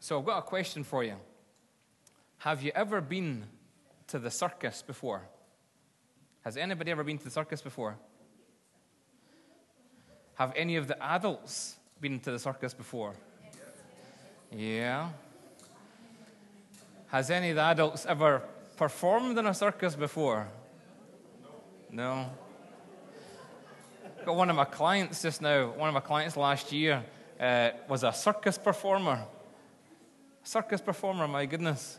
So I've got a question for you. Have you ever been to the circus before? Has anybody ever been to the circus before? Have any of the adults been to the circus before? Yeah. Has any of the adults ever performed in a circus before? No. Got one of my clients just now, one of my clients last year uh, was a circus performer. Circus performer, my goodness.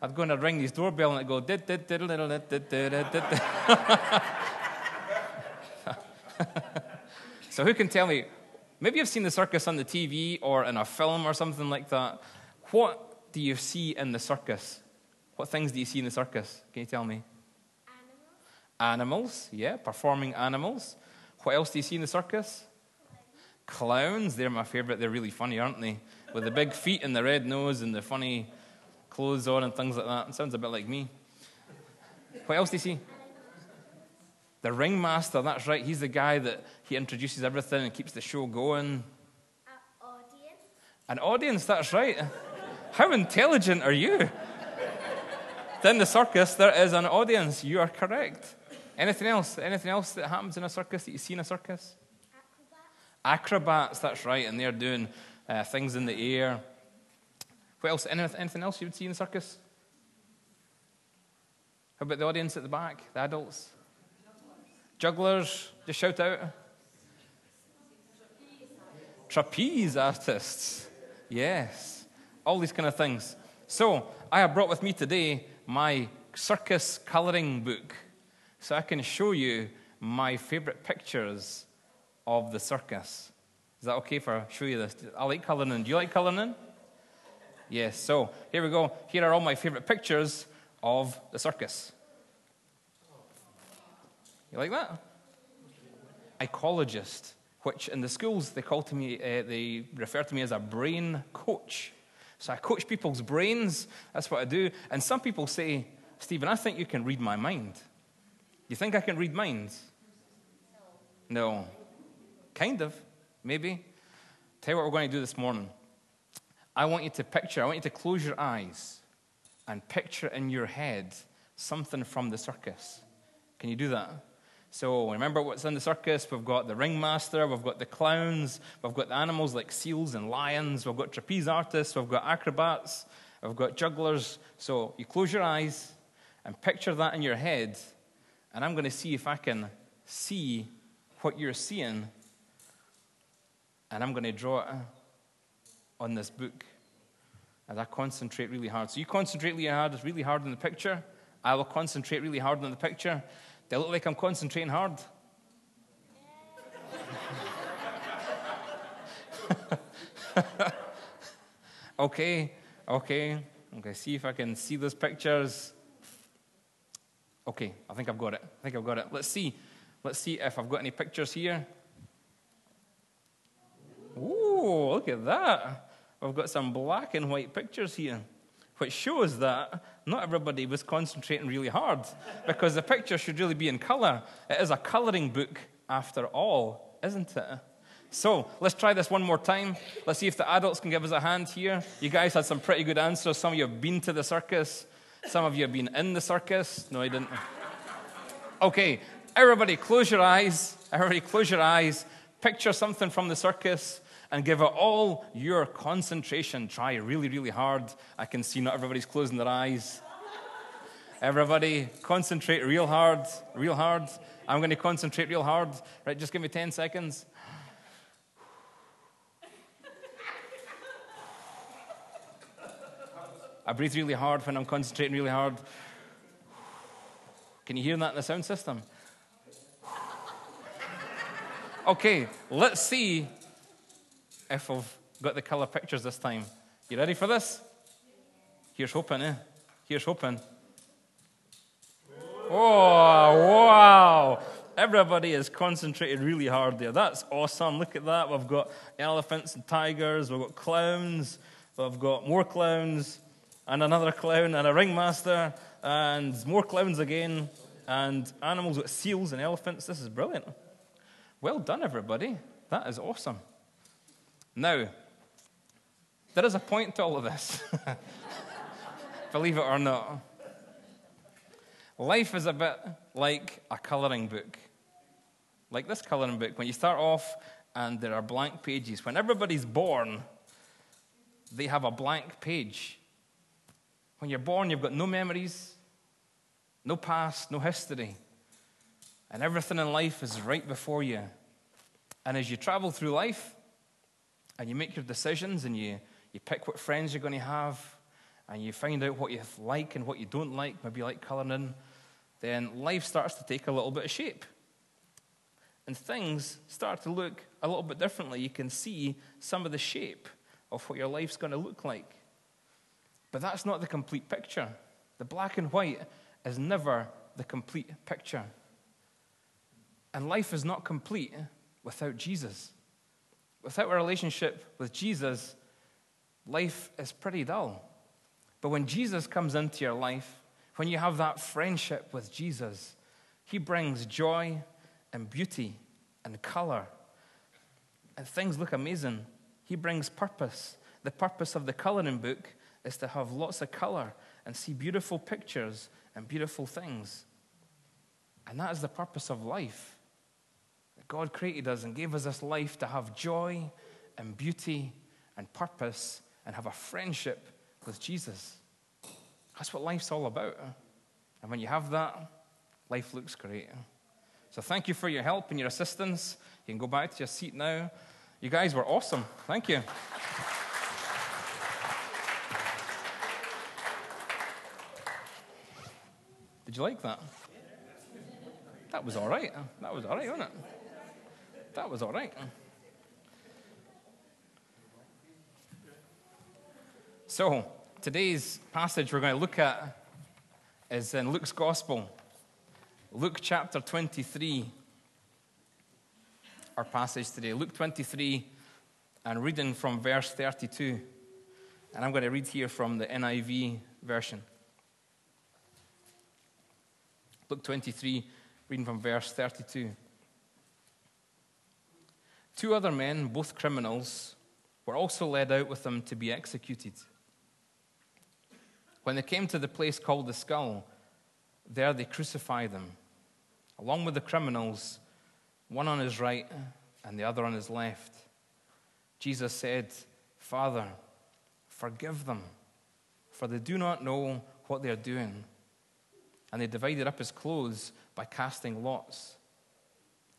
I'd go and I'd ring his doorbell and it'd go, did, did, did, did, did, did, did, did. So who can tell me? Maybe you've seen the circus on the TV or in a film or something like that. What do you see in the circus? What things do you see in the circus? Can you tell me? Animals. Animals, yeah, performing animals. What else do you see in the circus? Clowns, they're my favorite. They're really funny, aren't they? With the big feet and the red nose and the funny clothes on and things like that. It sounds a bit like me. What else do you see? The ringmaster, that's right. He's the guy that he introduces everything and keeps the show going. An audience. An audience, that's right. How intelligent are you? in the circus, there is an audience. You are correct. Anything else? Anything else that happens in a circus that you see in a circus? Acrobat. Acrobats, that's right, and they're doing uh, things in the air. What else? Anything else you would see in the circus? How about the audience at the back, the adults? Jugglers, just shout out. Trapeze artists, yes, all these kind of things. So, I have brought with me today my circus colouring book so I can show you my favourite pictures of the circus. Is that okay for show you this? I like colouring. Do you like colouring? Yes. So here we go. Here are all my favourite pictures of the circus. You like that? Ecologist, which in the schools they call to me, uh, they refer to me as a brain coach. So I coach people's brains. That's what I do. And some people say, Stephen, I think you can read my mind. You think I can read minds? No. Kind of, maybe. Tell you what we're going to do this morning. I want you to picture, I want you to close your eyes and picture in your head something from the circus. Can you do that? So remember what's in the circus? We've got the ringmaster, we've got the clowns, we've got the animals like seals and lions, we've got trapeze artists, we've got acrobats, we've got jugglers. So you close your eyes and picture that in your head, and I'm going to see if I can see what you're seeing, and I'm going to draw on this book as I concentrate really hard. So you concentrate really hard, it's really hard on the picture. I will concentrate really hard on the picture. They look like I'm concentrating hard? okay, okay, okay. See if I can see those pictures. Okay, I think I've got it. I think I've got it. Let's see. Let's see if I've got any pictures here. Ooh, look at that. We've got some black and white pictures here, which shows that not everybody was concentrating really hard because the picture should really be in color. It is a coloring book after all, isn't it? So let's try this one more time. Let's see if the adults can give us a hand here. You guys had some pretty good answers. Some of you have been to the circus, some of you have been in the circus. No, I didn't. Okay, everybody, close your eyes. Everybody, close your eyes. Picture something from the circus and give it all your concentration. Try really, really hard. I can see not everybody's closing their eyes. Everybody, concentrate real hard, real hard. I'm going to concentrate real hard. Right, just give me 10 seconds. I breathe really hard when I'm concentrating really hard. Can you hear that in the sound system? Okay, let's see if I've got the colour pictures this time. You ready for this? Here's hoping, eh? Here's hoping. Oh, wow. Everybody is concentrated really hard there. That's awesome. Look at that. We've got elephants and tigers. We've got clowns. We've got more clowns and another clown and a ringmaster and more clowns again and animals with seals and elephants. This is brilliant. Well done, everybody. That is awesome. Now, there is a point to all of this. Believe it or not. Life is a bit like a colouring book. Like this colouring book. When you start off and there are blank pages, when everybody's born, they have a blank page. When you're born, you've got no memories, no past, no history. And everything in life is right before you. And as you travel through life and you make your decisions and you, you pick what friends you're going to have and you find out what you like and what you don't like, maybe you like colouring in, then life starts to take a little bit of shape. And things start to look a little bit differently. You can see some of the shape of what your life's going to look like. But that's not the complete picture. The black and white is never the complete picture. And life is not complete without Jesus. Without a relationship with Jesus, life is pretty dull. But when Jesus comes into your life, when you have that friendship with Jesus, He brings joy and beauty and color. And things look amazing. He brings purpose. The purpose of the coloring book is to have lots of color and see beautiful pictures and beautiful things. And that is the purpose of life. God created us and gave us this life to have joy and beauty and purpose and have a friendship with Jesus. That's what life's all about. And when you have that, life looks great. So thank you for your help and your assistance. You can go back to your seat now. You guys were awesome. Thank you. Did you like that? That was all right. That was all right, wasn't it? That was all right. So, today's passage we're going to look at is in Luke's Gospel, Luke chapter 23. Our passage today, Luke 23, and reading from verse 32. And I'm going to read here from the NIV version. Luke 23, reading from verse 32. Two other men, both criminals, were also led out with them to be executed. When they came to the place called the skull, there they crucified them, along with the criminals, one on his right and the other on his left. Jesus said, Father, forgive them, for they do not know what they are doing. And they divided up his clothes by casting lots.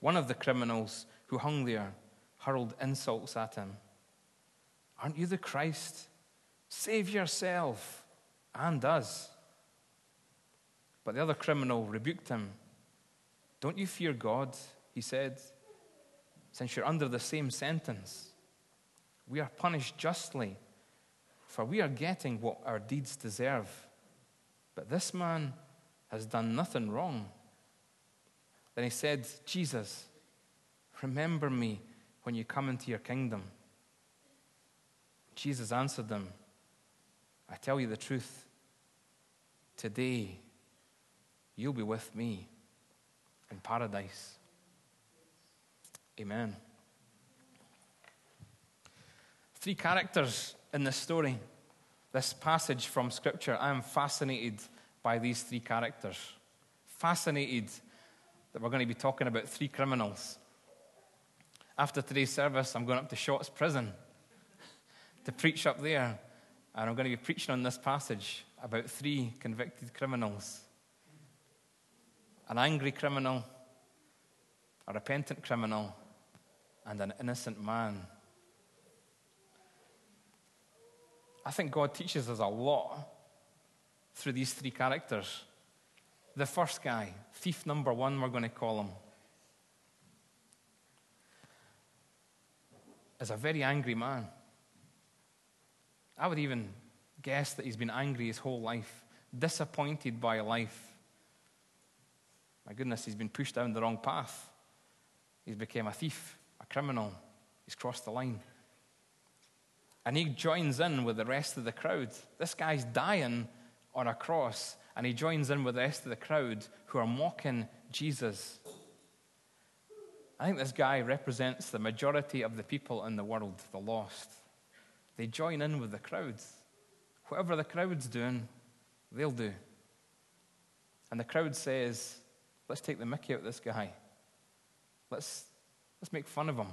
One of the criminals who hung there hurled insults at him. Aren't you the Christ? Save yourself and us. But the other criminal rebuked him. Don't you fear God? He said, since you're under the same sentence. We are punished justly, for we are getting what our deeds deserve. But this man has done nothing wrong. Then he said, Jesus, remember me when you come into your kingdom. Jesus answered them, I tell you the truth. Today, you'll be with me in paradise. Amen. Three characters in this story, this passage from Scripture. I am fascinated by these three characters. Fascinated that we're going to be talking about three criminals. After today's service, I'm going up to Shotts Prison to preach up there. And I'm going to be preaching on this passage about three convicted criminals an angry criminal, a repentant criminal, and an innocent man. I think God teaches us a lot through these three characters. The first guy, thief number one, we're going to call him. is a very angry man. I would even guess that he's been angry his whole life, disappointed by life. My goodness, he's been pushed down the wrong path. He's become a thief, a criminal. He's crossed the line. And he joins in with the rest of the crowd. This guy's dying on a cross, and he joins in with the rest of the crowd who are mocking Jesus. I think this guy represents the majority of the people in the world, the lost. They join in with the crowds. Whatever the crowd's doing, they'll do. And the crowd says, let's take the mickey out of this guy. Let's, let's make fun of him.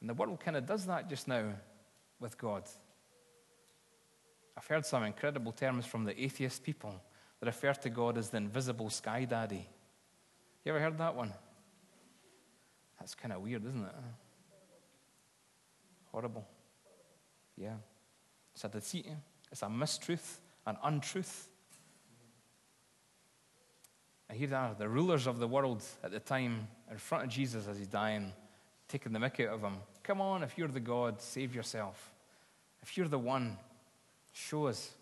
And the world kind of does that just now with God. I've heard some incredible terms from the atheist people that refer to God as the invisible sky daddy. You ever heard that one? That's kind of weird, isn't it? Horrible. Yeah. It's a deceit, it's a mistruth, an untruth. And here they are, the rulers of the world at the time, in front of Jesus as he's dying, taking the mick out of him. Come on, if you're the God, save yourself. If you're the one, show us.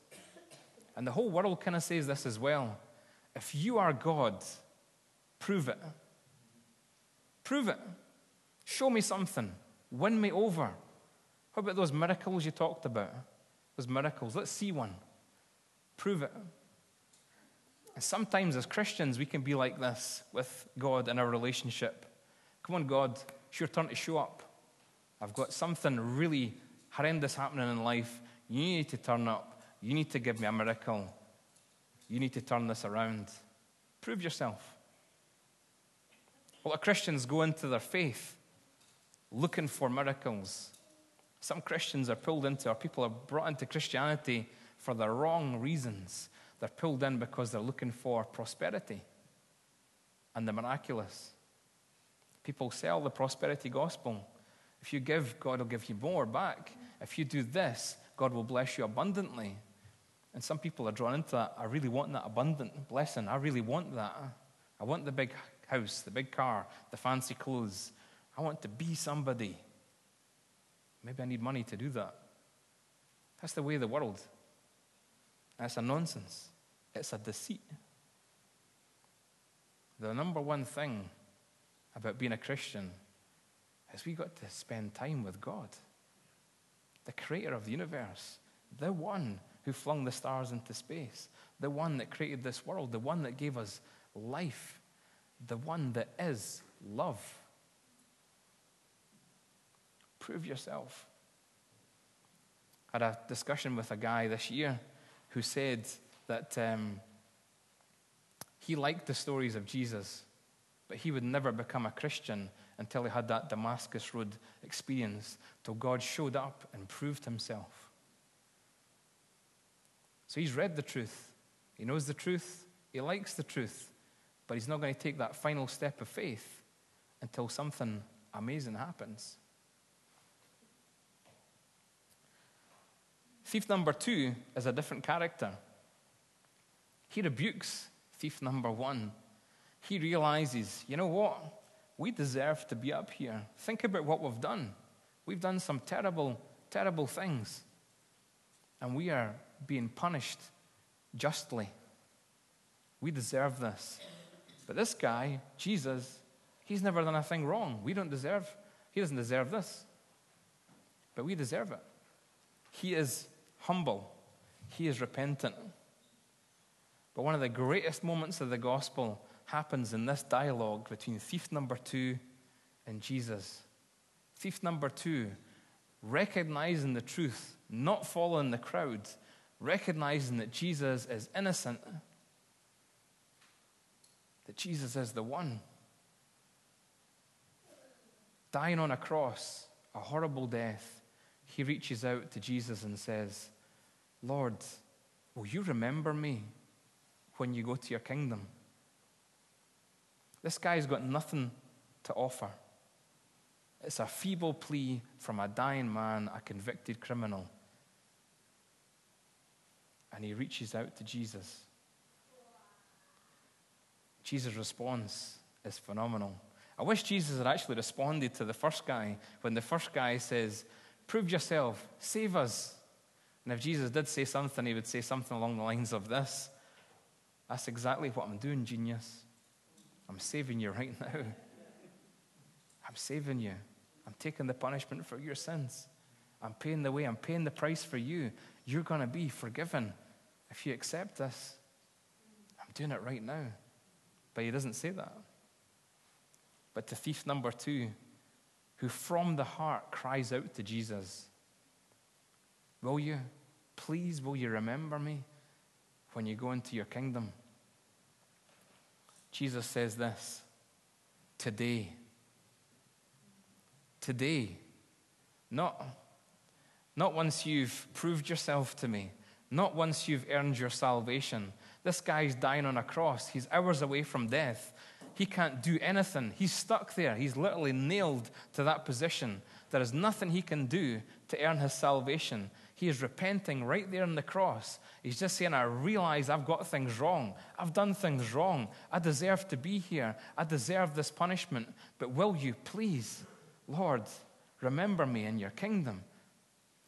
And the whole world kind of says this as well. If you are God, prove it. Prove it. Show me something. Win me over. How about those miracles you talked about? Those miracles. Let's see one. Prove it. And sometimes as Christians, we can be like this with God in our relationship. Come on, God, it's your turn to show up. I've got something really horrendous happening in life. You need to turn up. You need to give me a miracle. You need to turn this around. Prove yourself. A lot of Christians go into their faith looking for miracles. Some Christians are pulled into, or people are brought into Christianity for the wrong reasons. They're pulled in because they're looking for prosperity and the miraculous. People sell the prosperity gospel. If you give, God will give you more back. If you do this, God will bless you abundantly. And some people are drawn into that. I really want that abundant blessing. I really want that. I want the big house, the big car, the fancy clothes. I want to be somebody. Maybe I need money to do that. That's the way of the world. That's a nonsense. It's a deceit. The number one thing about being a Christian is we got to spend time with God, the creator of the universe, the one who flung the stars into space, the one that created this world, the one that gave us life, the one that is love. Prove yourself. I had a discussion with a guy this year who said that um, he liked the stories of Jesus, but he would never become a Christian until he had that Damascus Road experience, till God showed up and proved himself. So he's read the truth, he knows the truth, he likes the truth, but he's not going to take that final step of faith until something amazing happens. Thief number two is a different character. He rebukes thief number one. He realizes, you know what? We deserve to be up here. Think about what we've done. We've done some terrible, terrible things. And we are being punished justly. We deserve this. But this guy, Jesus, he's never done a thing wrong. We don't deserve, he doesn't deserve this. But we deserve it. He is humble, he is repentant. But one of the greatest moments of the gospel happens in this dialogue between thief number two and Jesus. Thief number two, recognizing the truth, not following the crowd, recognizing that Jesus is innocent, that Jesus is the one. Dying on a cross, a horrible death, he reaches out to Jesus and says, Lord, will you remember me when you go to your kingdom? This guy's got nothing to offer. It's a feeble plea from a dying man, a convicted criminal. And he reaches out to Jesus. Jesus' response is phenomenal. I wish Jesus had actually responded to the first guy when the first guy says, Prove yourself, save us. And if Jesus did say something, he would say something along the lines of this That's exactly what I'm doing, genius. I'm saving you right now. I'm saving you. I'm taking the punishment for your sins. I'm paying the way. I'm paying the price for you. You're going to be forgiven if you accept this. I'm doing it right now. But he doesn't say that. But to thief number two, who from the heart cries out to Jesus, Will you, please, will you remember me when you go into your kingdom? Jesus says this today. Today. Not, not once you've proved yourself to me, not once you've earned your salvation. This guy's dying on a cross. He's hours away from death. He can't do anything. He's stuck there. He's literally nailed to that position. There is nothing he can do to earn his salvation. He is repenting right there on the cross. He's just saying, I realize I've got things wrong. I've done things wrong. I deserve to be here. I deserve this punishment. But will you please, Lord, remember me in your kingdom?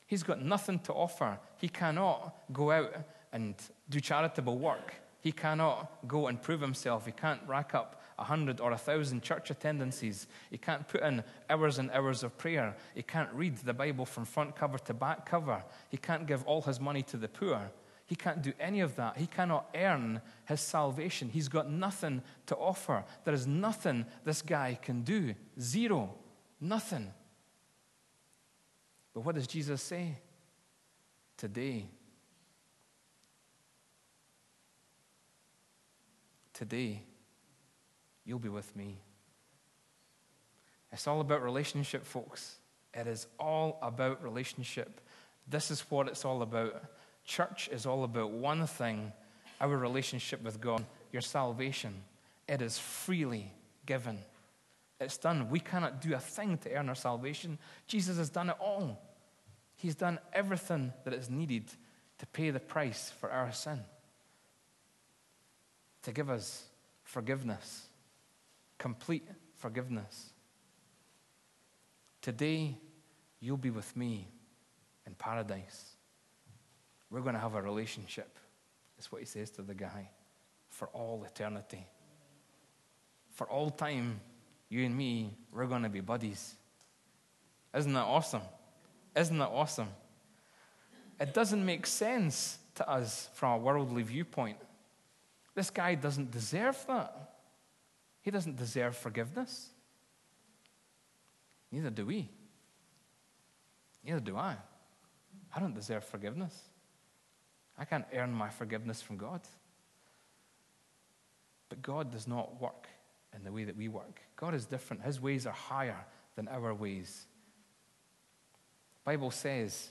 He's got nothing to offer. He cannot go out and do charitable work. He cannot go and prove himself. He can't rack up a hundred or a thousand church attendances. He can't put in hours and hours of prayer. He can't read the Bible from front cover to back cover. He can't give all his money to the poor. He can't do any of that. He cannot earn his salvation. He's got nothing to offer. There is nothing this guy can do. Zero. Nothing. But what does Jesus say? Today, today, you'll be with me. It's all about relationship, folks. It is all about relationship. This is what it's all about. Church is all about one thing our relationship with God, your salvation. It is freely given. It's done. We cannot do a thing to earn our salvation. Jesus has done it all. He's done everything that is needed to pay the price for our sin, to give us forgiveness, complete forgiveness. Today, you'll be with me in paradise. We're going to have a relationship. That's what he says to the guy for all eternity. For all time, you and me, we're going to be buddies. Isn't that awesome? Isn't that awesome? It doesn't make sense to us from a worldly viewpoint. This guy doesn't deserve that. He doesn't deserve forgiveness. Neither do we. Neither do I. I don't deserve forgiveness. I can't earn my forgiveness from God. But God does not work in the way that we work. God is different. His ways are higher than our ways. Bible says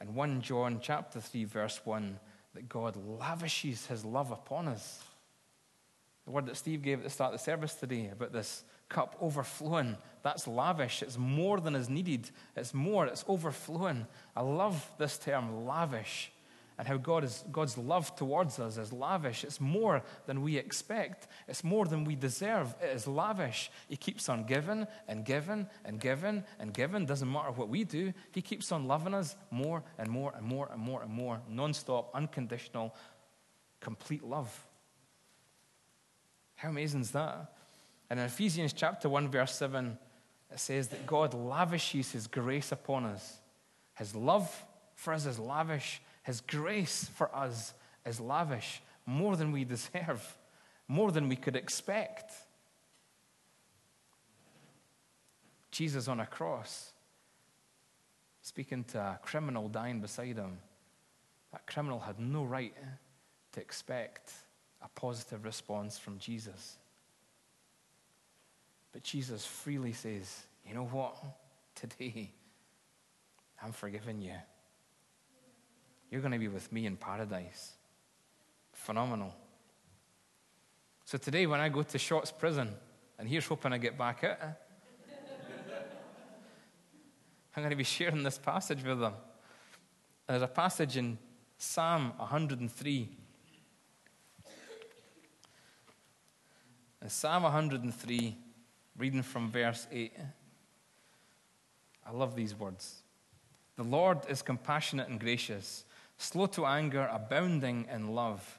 in 1 John chapter 3 verse 1 that God lavishes his love upon us. The word that Steve gave at the start of the service today about this cup overflowing, that's lavish. It's more than is needed. It's more, it's overflowing. I love this term, lavish and how God is, God's love towards us is lavish. It's more than we expect, it's more than we deserve. It is lavish. He keeps on giving and giving and giving and giving. Doesn't matter what we do, He keeps on loving us more and more and more and more and more. Non stop, unconditional, complete love. How amazing is that? And in Ephesians chapter 1, verse 7, it says that God lavishes His grace upon us. His love for us is lavish. His grace for us is lavish, more than we deserve, more than we could expect. Jesus on a cross, speaking to a criminal dying beside him, that criminal had no right to expect a positive response from Jesus. But Jesus freely says, You know what? Today, I'm forgiving you. You're going to be with me in paradise. Phenomenal. So today, when I go to Shotts prison, and here's hoping I get back out, I'm going to be sharing this passage with them. There's a passage in Psalm 103. Psalm 103, reading from verse 8. I love these words. The Lord is compassionate and gracious, slow to anger, abounding in love.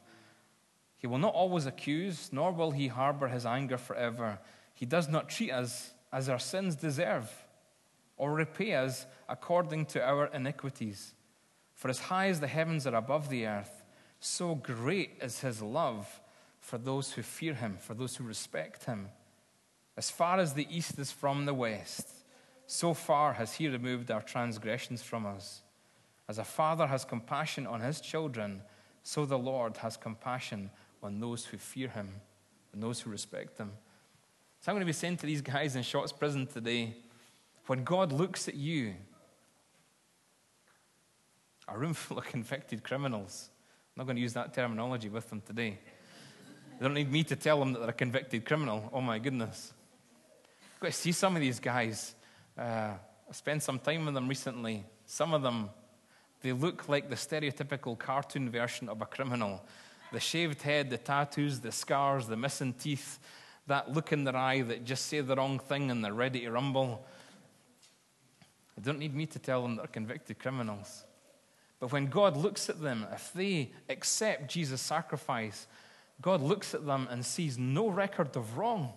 He will not always accuse, nor will he harbor his anger forever. He does not treat us as our sins deserve, or repay us according to our iniquities. For as high as the heavens are above the earth, so great is his love for those who fear him, for those who respect him. As far as the east is from the west, so far has he removed our transgressions from us. As a father has compassion on his children, so the Lord has compassion on those who fear him and those who respect him. So I'm going to be saying to these guys in Shotts prison today when God looks at you, a room full of convicted criminals, I'm not going to use that terminology with them today. They don't need me to tell them that they're a convicted criminal. Oh my goodness. I've got to see some of these guys. Uh, I spent some time with them recently. Some of them, they look like the stereotypical cartoon version of a criminal. The shaved head, the tattoos, the scars, the missing teeth, that look in their eye that just say the wrong thing and they're ready to rumble. They don't need me to tell them they're convicted criminals. But when God looks at them, if they accept Jesus' sacrifice, God looks at them and sees no record of wrong.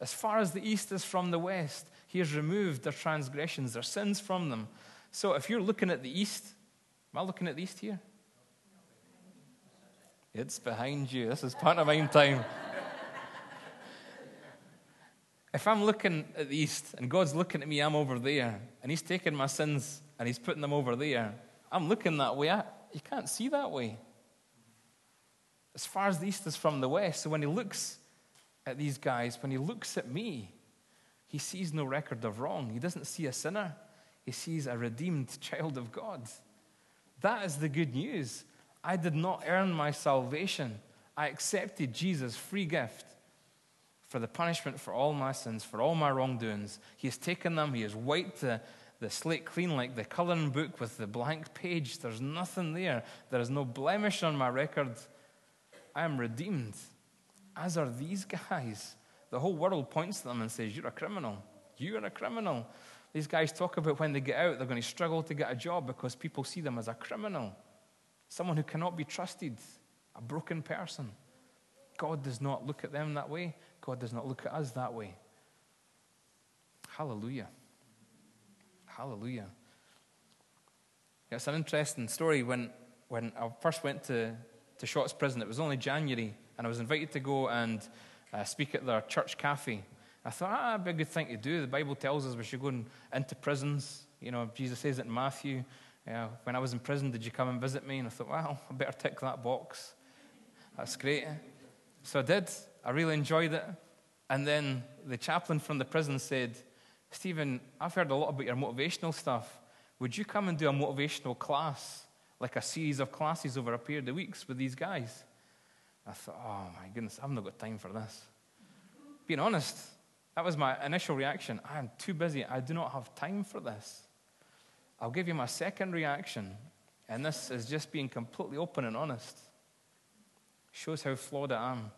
As far as the east is from the west, He has removed their transgressions, their sins from them. So if you're looking at the east, am I looking at the east here? It's behind you. This is pantomime time. if I'm looking at the east and God's looking at me, I'm over there, and He's taking my sins and He's putting them over there, I'm looking that way. I, you can't see that way. As far as the east is from the west. So when He looks at these guys, when He looks at me, He sees no record of wrong. He doesn't see a sinner, He sees a redeemed child of God. That is the good news. I did not earn my salvation. I accepted Jesus' free gift for the punishment for all my sins, for all my wrongdoings. He has taken them, He has wiped the, the slate clean like the coloring book with the blank page. There's nothing there. There is no blemish on my record. I am redeemed, as are these guys. The whole world points to them and says, You're a criminal. You're a criminal. These guys talk about when they get out, they're going to struggle to get a job because people see them as a criminal someone who cannot be trusted, a broken person. God does not look at them that way. God does not look at us that way. Hallelujah. Hallelujah. It's an interesting story. When, when I first went to, to Shotts Prison, it was only January, and I was invited to go and uh, speak at their church cafe. I thought, ah, that'd be a good thing to do. The Bible tells us we should go in, into prisons. You know, Jesus says it in Matthew. When I was in prison, did you come and visit me? And I thought, well, I better tick that box. That's great. So I did. I really enjoyed it. And then the chaplain from the prison said, Stephen, I've heard a lot about your motivational stuff. Would you come and do a motivational class, like a series of classes over a period of weeks with these guys? I thought, oh my goodness, I've not got time for this. Being honest, that was my initial reaction. I am too busy. I do not have time for this. I'll give you my second reaction, and this is just being completely open and honest. Shows how flawed I am.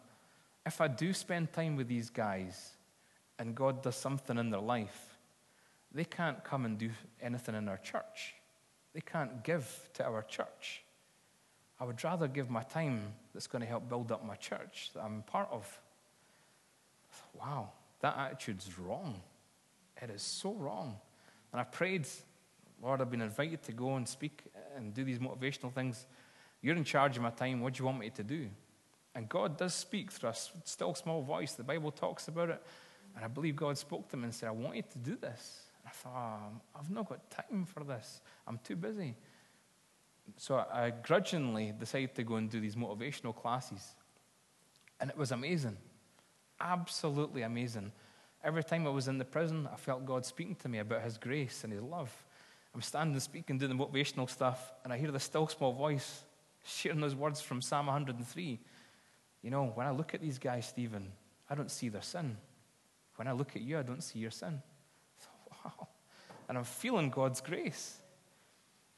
If I do spend time with these guys and God does something in their life, they can't come and do anything in our church. They can't give to our church. I would rather give my time that's going to help build up my church that I'm part of. Wow, that attitude's wrong. It is so wrong. And I prayed Lord, I've been invited to go and speak and do these motivational things. You're in charge of my time. What do you want me to do? And God does speak through a still small voice. The Bible talks about it. And I believe God spoke to him and said, I want you to do this. Thought, um, oh, I've not got time for this. I'm too busy. So I grudgingly decided to go and do these motivational classes. And it was amazing. Absolutely amazing. Every time I was in the prison, I felt God speaking to me about His grace and His love. I'm standing speaking, doing the motivational stuff, and I hear the still small voice sharing those words from Psalm 103. You know, when I look at these guys, Stephen, I don't see their sin. When I look at you, I don't see your sin. Wow. And I'm feeling God's grace.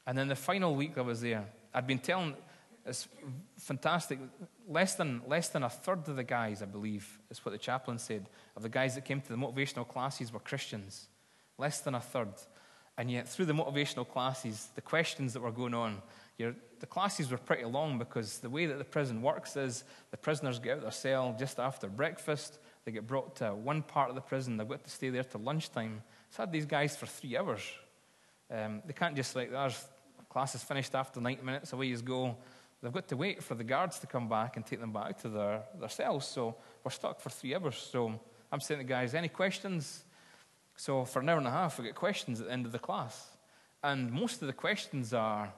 And then the final week I was there, I'd been telling, It's fantastic. Less than, less than a third of the guys, I believe, is what the chaplain said, of the guys that came to the motivational classes were Christians. Less than a third. And yet, through the motivational classes, the questions that were going on, the classes were pretty long because the way that the prison works is the prisoners get out of their cell just after breakfast. They get brought to one part of the prison. They've got to stay there till lunchtime. So I had these guys for three hours. Um, they can't just like, there's class is finished after 90 minutes, away you go. They've got to wait for the guards to come back and take them back to their, their cells. So we're stuck for three hours. So I'm saying to the guys, any questions? So for an hour and a half, we get questions at the end of the class. And most of the questions are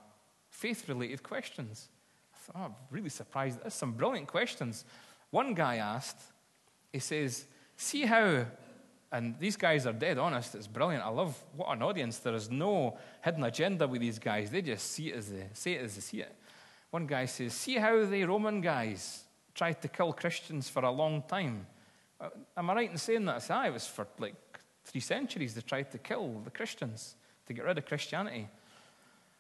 faith related questions. I thought, oh, I'm really surprised. There's some brilliant questions. One guy asked, he says, See how, and these guys are dead honest, it's brilliant. I love what an audience. There is no hidden agenda with these guys. They just see it as they say it as they see it. One guy says, See how the Roman guys tried to kill Christians for a long time. Uh, am I right in saying that? I say, it was for like three centuries they tried to kill the Christians, to get rid of Christianity.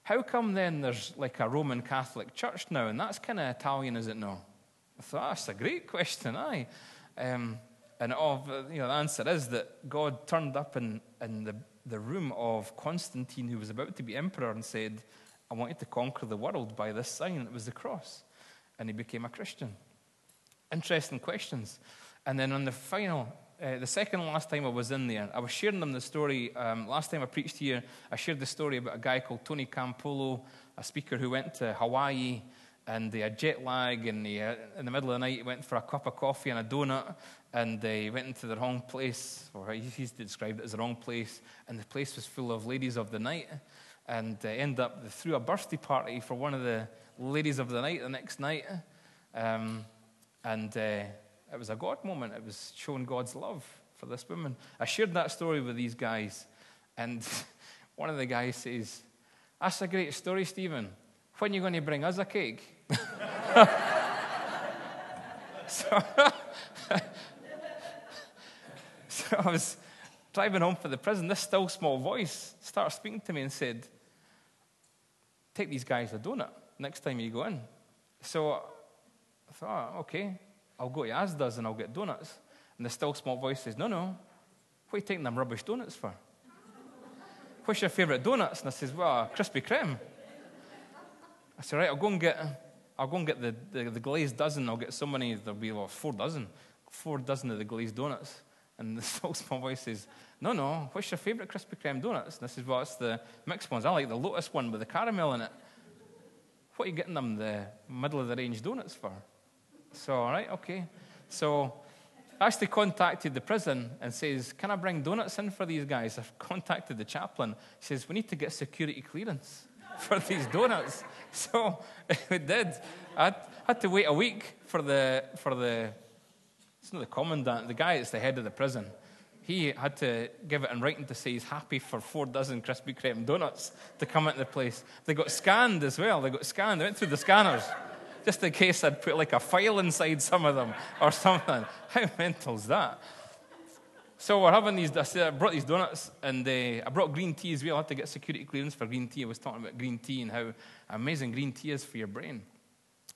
How come then there's like a Roman Catholic church now? And that's kind of Italian, is it no? I thought, that's a great question, aye. Um, and all, you know, the answer is that God turned up in, in the, the room of Constantine, who was about to be emperor, and said, I want you to conquer the world by this sign. It was the cross. And he became a Christian. Interesting questions. And then on the final uh, the second last time I was in there, I was sharing them the story. Um, last time I preached here, I shared the story about a guy called Tony Campolo, a speaker who went to Hawaii and they had jet lag, and he, uh, in the middle of the night, he went for a cup of coffee and a donut, and they went into the wrong place, or he's described it as the wrong place, and the place was full of ladies of the night, and uh, ended up, they threw a birthday party for one of the ladies of the night the next night, um, and uh, it was a God moment. It was showing God's love for this woman. I shared that story with these guys, and one of the guys says, That's a great story, Stephen. When are you going to bring us a cake? so, so I was driving home from the prison. This still small voice started speaking to me and said, Take these guys a donut next time you go in. So I thought, oh, okay. I'll go to Asda's and I'll get donuts. And the still small voice says, No, no. What are you taking them rubbish donuts for? What's your favourite donuts? And I says, Well, Krispy Kreme. I said, Right, I'll go and get, I'll go and get the, the, the glazed dozen. I'll get so many, there'll be well, four dozen, four dozen of the glazed donuts. And the small voice says, No, no, what's your favourite Krispy Kreme donuts? And I says, Well, it's the mixed ones. I like the Lotus one with the caramel in it. What are you getting them the middle of the range donuts for? So, all right, okay. So, I actually contacted the prison and says, Can I bring donuts in for these guys? I've contacted the chaplain. He says, We need to get security clearance for these donuts. So we did. I had to wait a week for the, for the, it's not the commandant, the guy that's the head of the prison. He had to give it in writing to say he's happy for four dozen Krispy Kreme donuts to come into the place. They got scanned as well. They got scanned. They went through the scanners just in case I'd put like a file inside some of them or something. How mental is that? So we're having these, I, said, I brought these donuts and uh, I brought green tea as well. I had to get security clearance for green tea. I was talking about green tea and how amazing green tea is for your brain.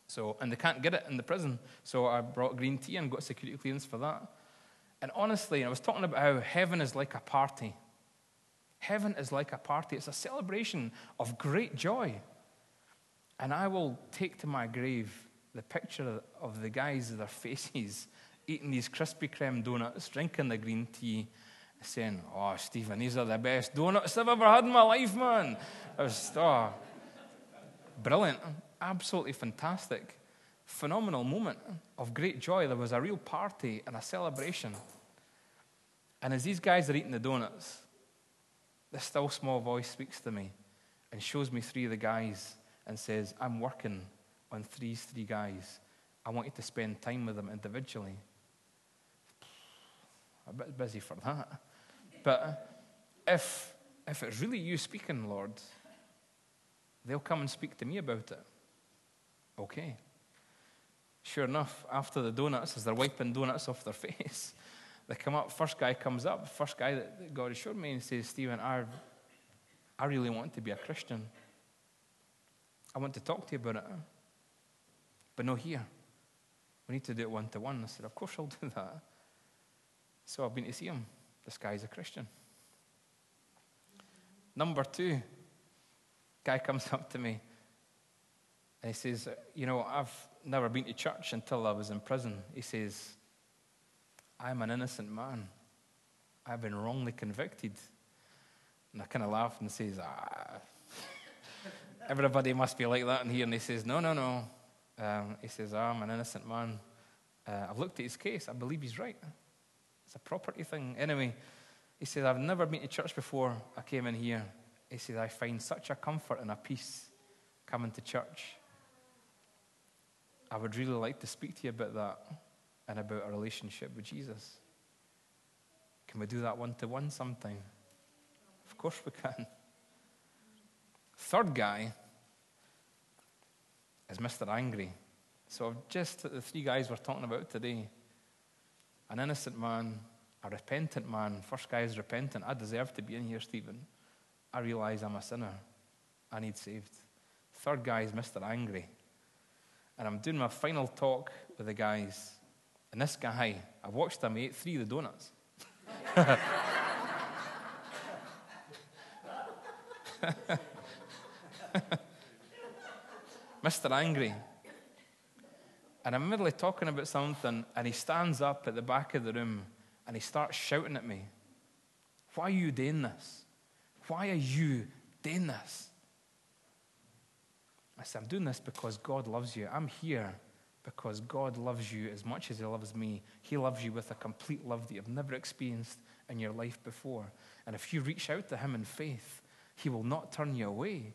So, and they can't get it in the prison. So I brought green tea and got security clearance for that. And honestly, I was talking about how heaven is like a party. Heaven is like a party. It's a celebration of great joy. And I will take to my grave the picture of the guys their faces eating these Krispy Kreme donuts, drinking the green tea, saying, Oh, Stephen, these are the best donuts I've ever had in my life, man. It was oh, brilliant, absolutely fantastic, phenomenal moment of great joy. There was a real party and a celebration. And as these guys are eating the donuts, this still small voice speaks to me and shows me three of the guys and says, I'm working on these three guys. I want you to spend time with them individually. A bit busy for that. But if, if it's really you speaking, Lord, they'll come and speak to me about it. Okay. Sure enough, after the donuts, as they're wiping donuts off their face, they come up. First guy comes up, first guy that God assured me, and says, Stephen, I, I really want to be a Christian. I want to talk to you about it. But no, here. We need to do it one to one. I said, Of course I'll do that. So I've been to see him. This guy's a Christian. Number two, guy comes up to me and he says, You know, I've never been to church until I was in prison. He says, I'm an innocent man. I've been wrongly convicted. And I kind of laugh and says, Ah, everybody must be like that in here. And he says, No, no, no. Um, he says, I'm an innocent man. Uh, I've looked at his case. I believe he's right. It's a property thing. Anyway, he said, I've never been to church before I came in here. He says, I find such a comfort and a peace coming to church. I would really like to speak to you about that and about a relationship with Jesus. Can we do that one to one sometime? Of course we can. Third guy is Mr. Angry. So, just the three guys we're talking about today an innocent man, a repentant man. First guy is repentant. I deserve to be in here, Stephen. I realize I'm a sinner. I need saved. Third guy is Mr. Angry. And I'm doing my final talk with the guys. And this guy, I've watched him eat three of the donuts. Mr. Angry. And I'm in the middle of talking about something, and he stands up at the back of the room and he starts shouting at me, Why are you doing this? Why are you doing this? I said, I'm doing this because God loves you. I'm here because God loves you as much as He loves me. He loves you with a complete love that you've never experienced in your life before. And if you reach out to Him in faith, He will not turn you away,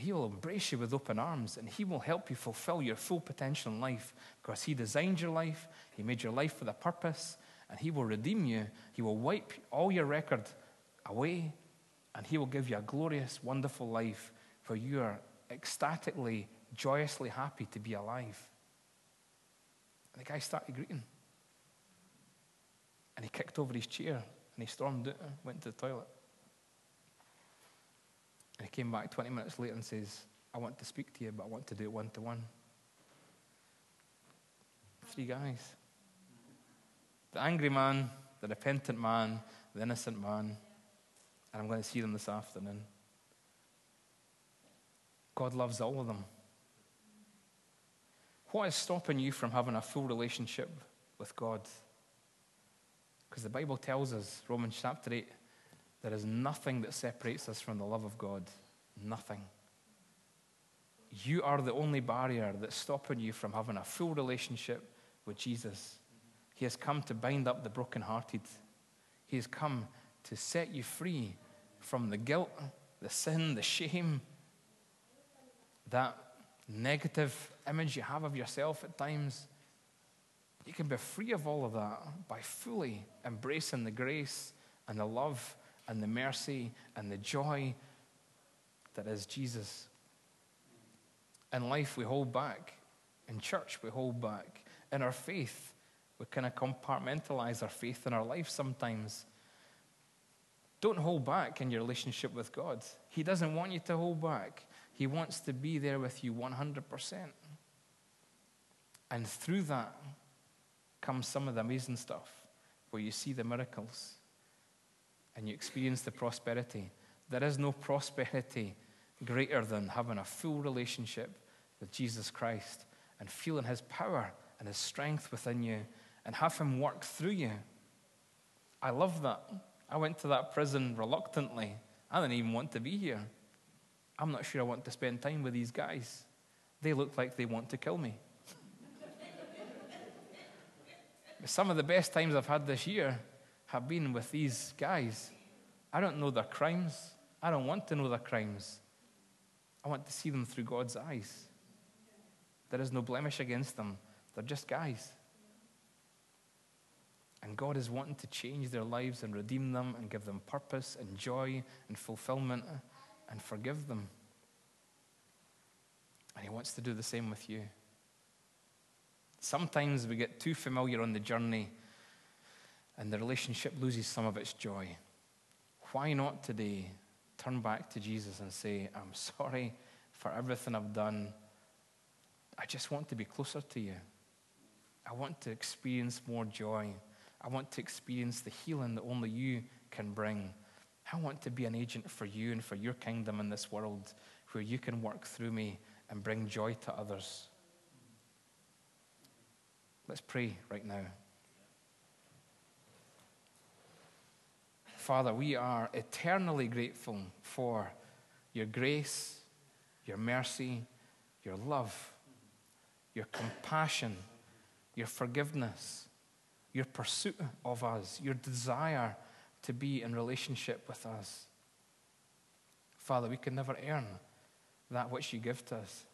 He will embrace you with open arms and He will help you fulfill your full potential in life because He designed your life, He made your life with a purpose, and He will redeem you. He will wipe all your record away, and He will give you a glorious, wonderful life where you are ecstatically, joyously happy to be alive. And the guy started greeting. And he kicked over his chair and he stormed out, went to the toilet. And he came back 20 minutes later and says, I want to speak to you, but I want to do it one to one. Three guys the angry man, the repentant man, the innocent man. And I'm going to see them this afternoon. God loves all of them. What is stopping you from having a full relationship with God? Because the Bible tells us, Romans chapter 8, there is nothing that separates us from the love of God. Nothing. You are the only barrier that's stopping you from having a full relationship with Jesus. He has come to bind up the brokenhearted. He has come to set you free from the guilt, the sin, the shame, that negative image you have of yourself at times. You can be free of all of that by fully embracing the grace and the love and the mercy and the joy that is Jesus. In life, we hold back. In church, we hold back. In our faith, we kind of compartmentalize our faith in our life sometimes. Don't hold back in your relationship with God. He doesn't want you to hold back. He wants to be there with you 100%. And through that comes some of the amazing stuff where you see the miracles and you experience the prosperity. There is no prosperity greater than having a full relationship with Jesus Christ and feeling his power and his strength within you and have him work through you. I love that. I went to that prison reluctantly. I didn't even want to be here. I'm not sure I want to spend time with these guys. They look like they want to kill me. Some of the best times I've had this year have been with these guys. I don't know their crimes. I don't want to know their crimes. I want to see them through God's eyes. There is no blemish against them, they're just guys. And God is wanting to change their lives and redeem them and give them purpose and joy and fulfillment and forgive them. And He wants to do the same with you. Sometimes we get too familiar on the journey and the relationship loses some of its joy. Why not today turn back to Jesus and say, I'm sorry for everything I've done. I just want to be closer to you. I want to experience more joy. I want to experience the healing that only you can bring. I want to be an agent for you and for your kingdom in this world where you can work through me and bring joy to others. Let's pray right now. Father, we are eternally grateful for your grace, your mercy, your love, your compassion, your forgiveness, your pursuit of us, your desire to be in relationship with us. Father, we can never earn that which you give to us,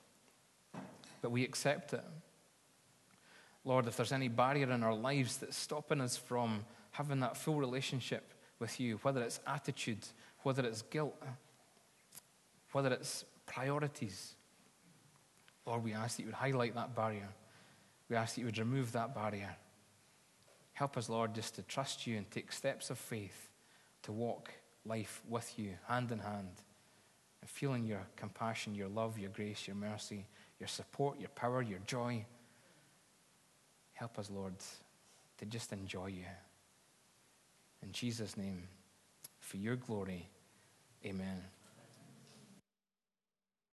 but we accept it. Lord, if there's any barrier in our lives that's stopping us from having that full relationship with you, whether it's attitude, whether it's guilt, whether it's priorities, Lord, we ask that you would highlight that barrier. We ask that you would remove that barrier. Help us, Lord, just to trust you and take steps of faith to walk life with you, hand in hand, and feeling your compassion, your love, your grace, your mercy, your support, your power, your joy. Help us, Lord, to just enjoy you. In Jesus' name, for your glory, amen.